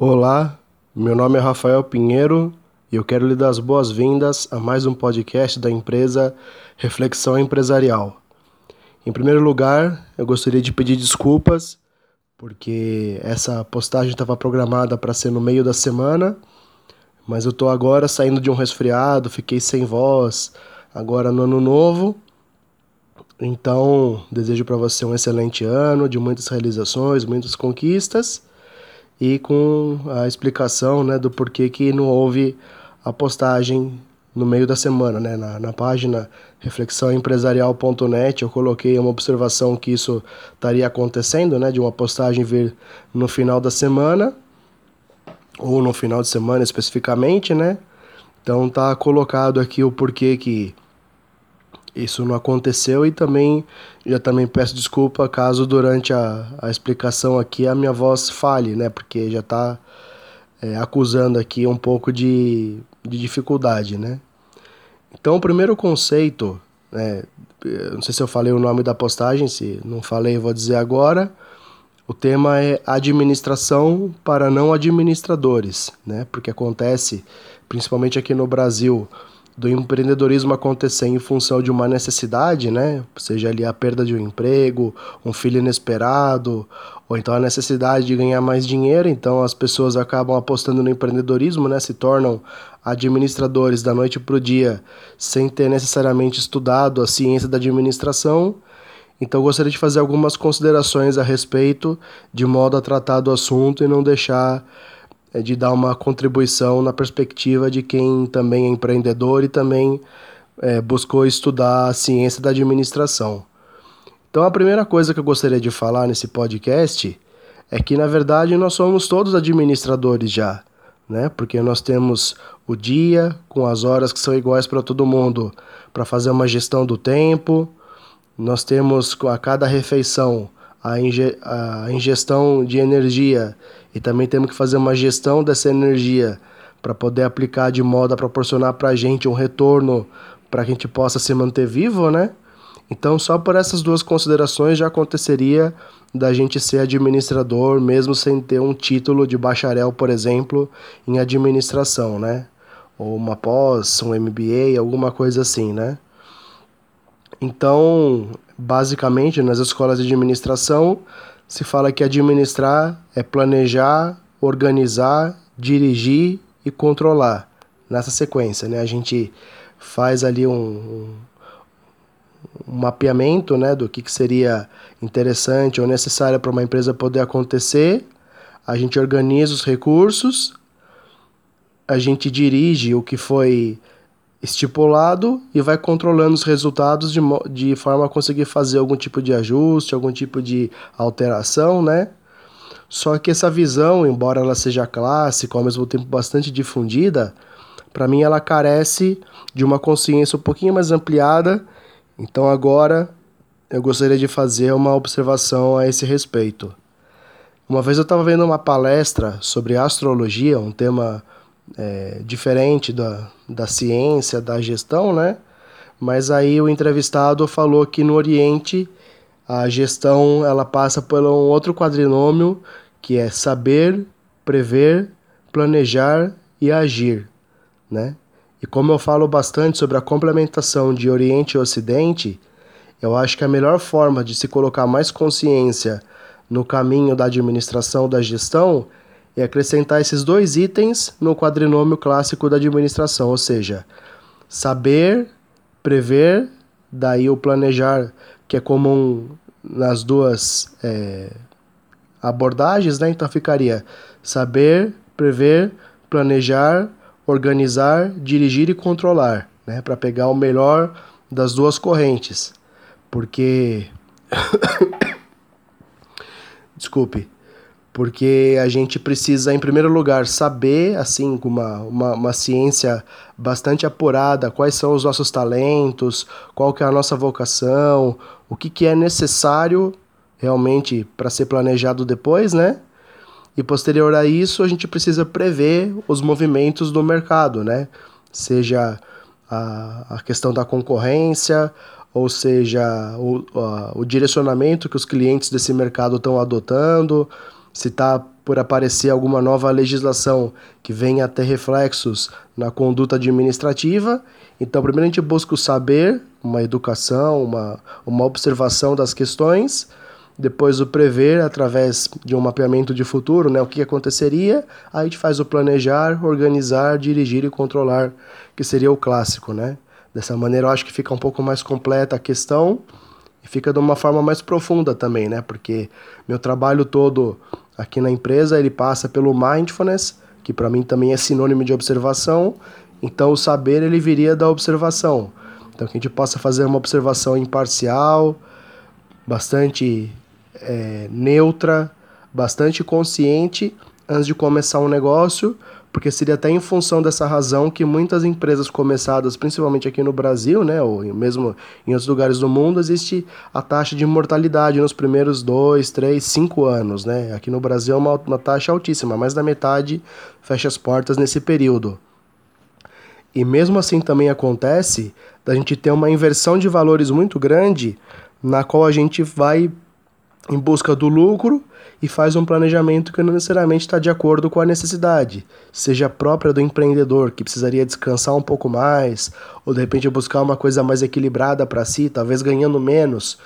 Olá, meu nome é Rafael Pinheiro e eu quero lhe dar as boas-vindas a mais um podcast da empresa Reflexão Empresarial. Em primeiro lugar, eu gostaria de pedir desculpas porque essa postagem estava programada para ser no meio da semana, mas eu estou agora saindo de um resfriado, fiquei sem voz, agora no ano novo. Então, desejo para você um excelente ano, de muitas realizações, muitas conquistas e com a explicação né, do porquê que não houve a postagem no meio da semana. Né? Na, na página reflexãoempresarial.net eu coloquei uma observação que isso estaria acontecendo, né, de uma postagem vir no final da semana, ou no final de semana especificamente, né? Então tá colocado aqui o porquê que isso não aconteceu e também já também peço desculpa caso durante a, a explicação aqui a minha voz falhe, né? Porque já está é, acusando aqui um pouco de, de dificuldade, né? Então o primeiro conceito, né, não sei se eu falei o nome da postagem, se não falei vou dizer agora. O tema é administração para não administradores, né? Porque acontece, principalmente aqui no Brasil, do empreendedorismo acontecer em função de uma necessidade, né? Seja ali a perda de um emprego, um filho inesperado, ou então a necessidade de ganhar mais dinheiro, então as pessoas acabam apostando no empreendedorismo, né? Se tornam administradores da noite para o dia, sem ter necessariamente estudado a ciência da administração. Então gostaria de fazer algumas considerações a respeito, de modo a tratar do assunto e não deixar é de dar uma contribuição na perspectiva de quem também é empreendedor e também é, buscou estudar a ciência da administração. Então, a primeira coisa que eu gostaria de falar nesse podcast é que, na verdade, nós somos todos administradores já, né? Porque nós temos o dia com as horas que são iguais para todo mundo para fazer uma gestão do tempo. Nós temos a cada refeição a, inge a ingestão de energia e também temos que fazer uma gestão dessa energia para poder aplicar de modo a proporcionar para a gente um retorno para que a gente possa se manter vivo, né? Então, só por essas duas considerações já aconteceria da gente ser administrador, mesmo sem ter um título de bacharel, por exemplo, em administração, né? Ou uma pós, um MBA, alguma coisa assim, né? Então, basicamente, nas escolas de administração, se fala que administrar é planejar, organizar, dirigir e controlar. Nessa sequência, né? A gente faz ali um, um, mapeamento né, do que, que seria interessante ou necessário para uma empresa poder acontecer. A gente organiza os recursos, a gente dirige o que foi estipulado e vai controlando os resultados de, de forma a conseguir fazer algum tipo de ajuste, algum tipo de alteração, né? Só que essa visão, embora ela seja clássica, ao mesmo tempo bastante difundida, para mim ela carece de uma consciência um pouquinho mais ampliada. Então agora eu gostaria de fazer uma observação a esse respeito. Uma vez eu estava vendo uma palestra sobre astrologia, um tema é, diferente da, da ciência, da gestão, né? Mas aí o entrevistado falou que no Oriente a gestão ela passa por um outro quadrinômio que é saber, prever, planejar e agir, né? E como eu falo bastante sobre a complementação de Oriente e Ocidente, eu acho que a melhor forma de se colocar mais consciência no caminho da administração da gestão é acrescentar esses dois itens no quadrinômio clássico da administração, ou seja, saber, prever, daí o planejar, que é comum nas duas é, abordagens, né? Então ficaria saber, prever, planejar, organizar, dirigir e controlar, né? Para pegar o melhor das duas correntes. Porque. Desculpe porque a gente precisa, em primeiro lugar, saber, assim, com uma, uma, uma, ciência bastante apurada, quais são os nossos talentos, qual que é a nossa vocação, o que, que é necessário realmente para ser planejado depois, né? E posterior a isso, a gente precisa prever os movimentos do mercado, né? Seja a, a questão da concorrência, ou seja, o, a, o direcionamento que os clientes desse mercado estão adotando, se está por aparecer alguma nova legislação que venha a ter reflexos na conduta administrativa. Então, primeiro a gente busca o saber, uma educação, uma, uma observação das questões, depois o prever através de um mapeamento de futuro, né, o que aconteceria, aí a gente faz o planejar, organizar, dirigir e controlar, que seria o clássico, né? Dessa maneira eu acho que fica um pouco mais completa a questão e fica de uma forma mais profunda também, né? Porque meu trabalho todo aqui na empresa, ele passa pelo mindfulness, que para mim também é sinônimo de observação, então o saber ele viria da observação. Então que a gente possa fazer uma observação imparcial, bastante é, neutra, bastante consciente antes de começar um negócio, porque seria até em função dessa razão que muitas empresas começadas, principalmente aqui no Brasil, né, ou mesmo em outros lugares do mundo, existe a taxa de mortalidade nos primeiros dois, três, cinco anos, né? Aqui no Brasil é uma, uma taxa altíssima, mais da metade fecha as portas nesse período. E mesmo assim também acontece da gente ter uma inversão de valores muito grande, na qual a gente vai em busca do lucro e faz um planejamento que não necessariamente está de acordo com a necessidade, seja própria do empreendedor, que precisaria descansar um pouco mais, ou de repente buscar uma coisa mais equilibrada para si, talvez ganhando menos,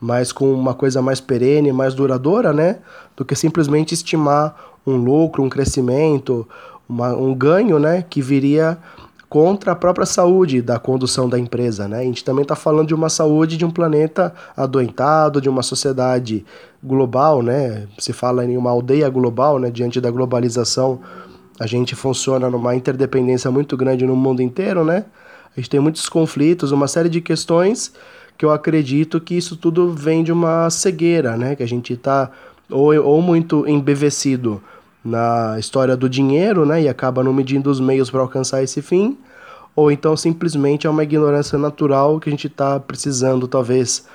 mas com uma coisa mais perene, mais duradoura, né? Do que simplesmente estimar um lucro, um crescimento, uma, um ganho, né? Que viria contra a própria saúde da condução da empresa. Né? A gente também está falando de uma saúde de um planeta adoentado, de uma sociedade global, né? se fala em uma aldeia global, né? diante da globalização. A gente funciona numa interdependência muito grande no mundo inteiro, né? A gente tem muitos conflitos, uma série de questões que eu acredito que isso tudo vem de uma cegueira, né? Que a gente está ou, ou muito embevecido na história do dinheiro, né, e acaba não medindo os meios para alcançar esse fim, ou então simplesmente é uma ignorância natural que a gente está precisando, talvez,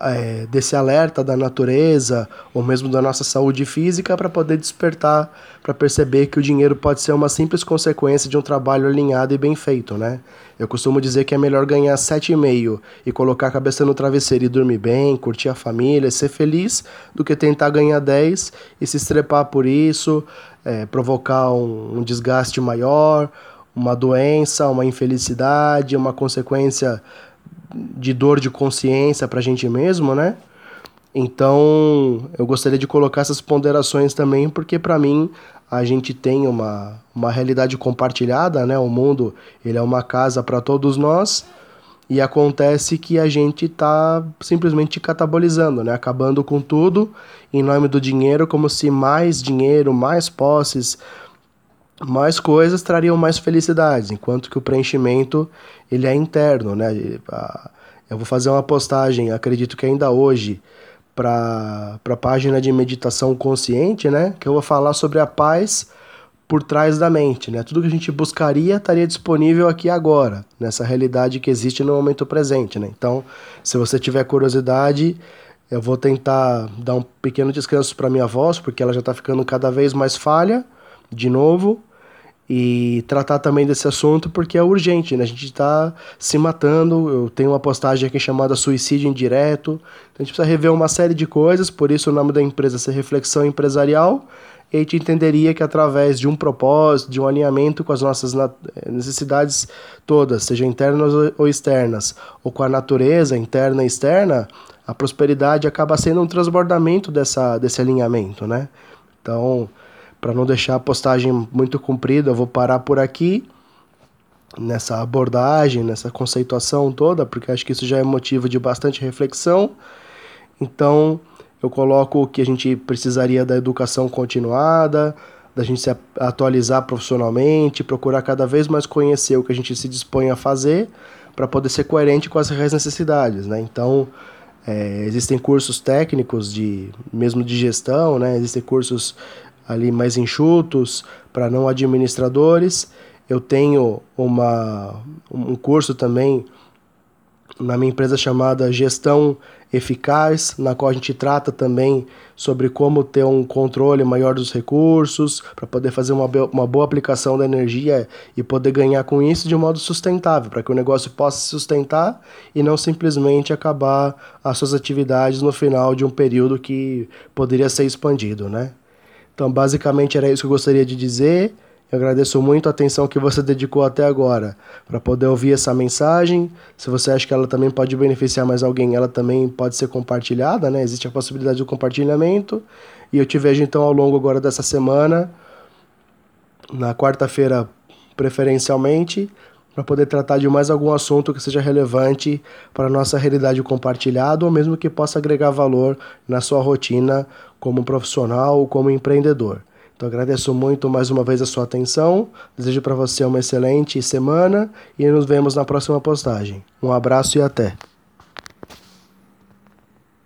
é, desse alerta da natureza ou mesmo da nossa saúde física para poder despertar, para perceber que o dinheiro pode ser uma simples consequência de um trabalho alinhado e bem feito, né? Eu costumo dizer que é melhor ganhar 7,5 e colocar a cabeça no travesseiro e dormir bem, curtir a família, ser feliz, do que tentar ganhar 10 e se estrepar por isso, é, provocar um, um desgaste maior, uma doença, uma infelicidade, uma consequência de dor de consciência para a gente mesmo, né? Então, eu gostaria de colocar essas ponderações também, porque para mim a gente tem uma, uma realidade compartilhada, né? O mundo, ele é uma casa para todos nós, e acontece que a gente está simplesmente catabolizando, né? Acabando com tudo em nome do dinheiro, como se mais dinheiro, mais posses, mais coisas trariam mais felicidades, enquanto que o preenchimento ele é interno, né? Eu vou fazer uma postagem, acredito que ainda hoje, para a página de meditação consciente, né? Que eu vou falar sobre a paz por trás da mente, né? Tudo que a gente buscaria estaria disponível aqui agora, nessa realidade que existe no momento presente, né? Então, se você tiver curiosidade, eu vou tentar dar um pequeno descanso para minha voz, porque ela já está ficando cada vez mais falha de novo e tratar também desse assunto porque é urgente, né? A gente está se matando. Eu tenho uma postagem aqui chamada Suicídio Indireto. Então a gente precisa rever uma série de coisas, por isso o nome da empresa é Reflexão Empresarial. E a gente entenderia que através de um propósito, de um alinhamento com as nossas necessidades todas, sejam internas ou externas, ou com a natureza interna e externa, a prosperidade acaba sendo um transbordamento dessa, desse alinhamento, né? Então, para não deixar a postagem muito comprida, eu vou parar por aqui nessa abordagem, nessa conceituação toda, porque acho que isso já é motivo de bastante reflexão. Então, eu coloco que a gente precisaria da educação continuada, da gente se atualizar profissionalmente, procurar cada vez mais conhecer o que a gente se dispõe a fazer para poder ser coerente com as reais necessidades, né? Então, é, existem cursos técnicos de mesmo de gestão, né? Existem cursos ali mais enxutos para não administradores. Eu tenho uma, um curso também na minha empresa chamada Gestão Eficaz, na qual a gente trata também sobre como ter um controle maior dos recursos, para poder fazer uma, uma boa aplicação da energia e poder ganhar com isso de um modo sustentável, para que o negócio possa se sustentar e não simplesmente acabar as suas atividades no final de um período que poderia ser expandido, né? Então, basicamente era isso que eu gostaria de dizer. Eu agradeço muito a atenção que você dedicou até agora para poder ouvir essa mensagem. Se você acha que ela também pode beneficiar mais alguém, ela também pode ser compartilhada, né? Existe a possibilidade do compartilhamento. E eu te vejo então ao longo agora dessa semana, na quarta-feira preferencialmente, para poder tratar de mais algum assunto que seja relevante para a nossa realidade compartilhada ou mesmo que possa agregar valor na sua rotina como profissional ou como empreendedor. Então agradeço muito mais uma vez a sua atenção. Desejo para você uma excelente semana e nos vemos na próxima postagem. Um abraço e até.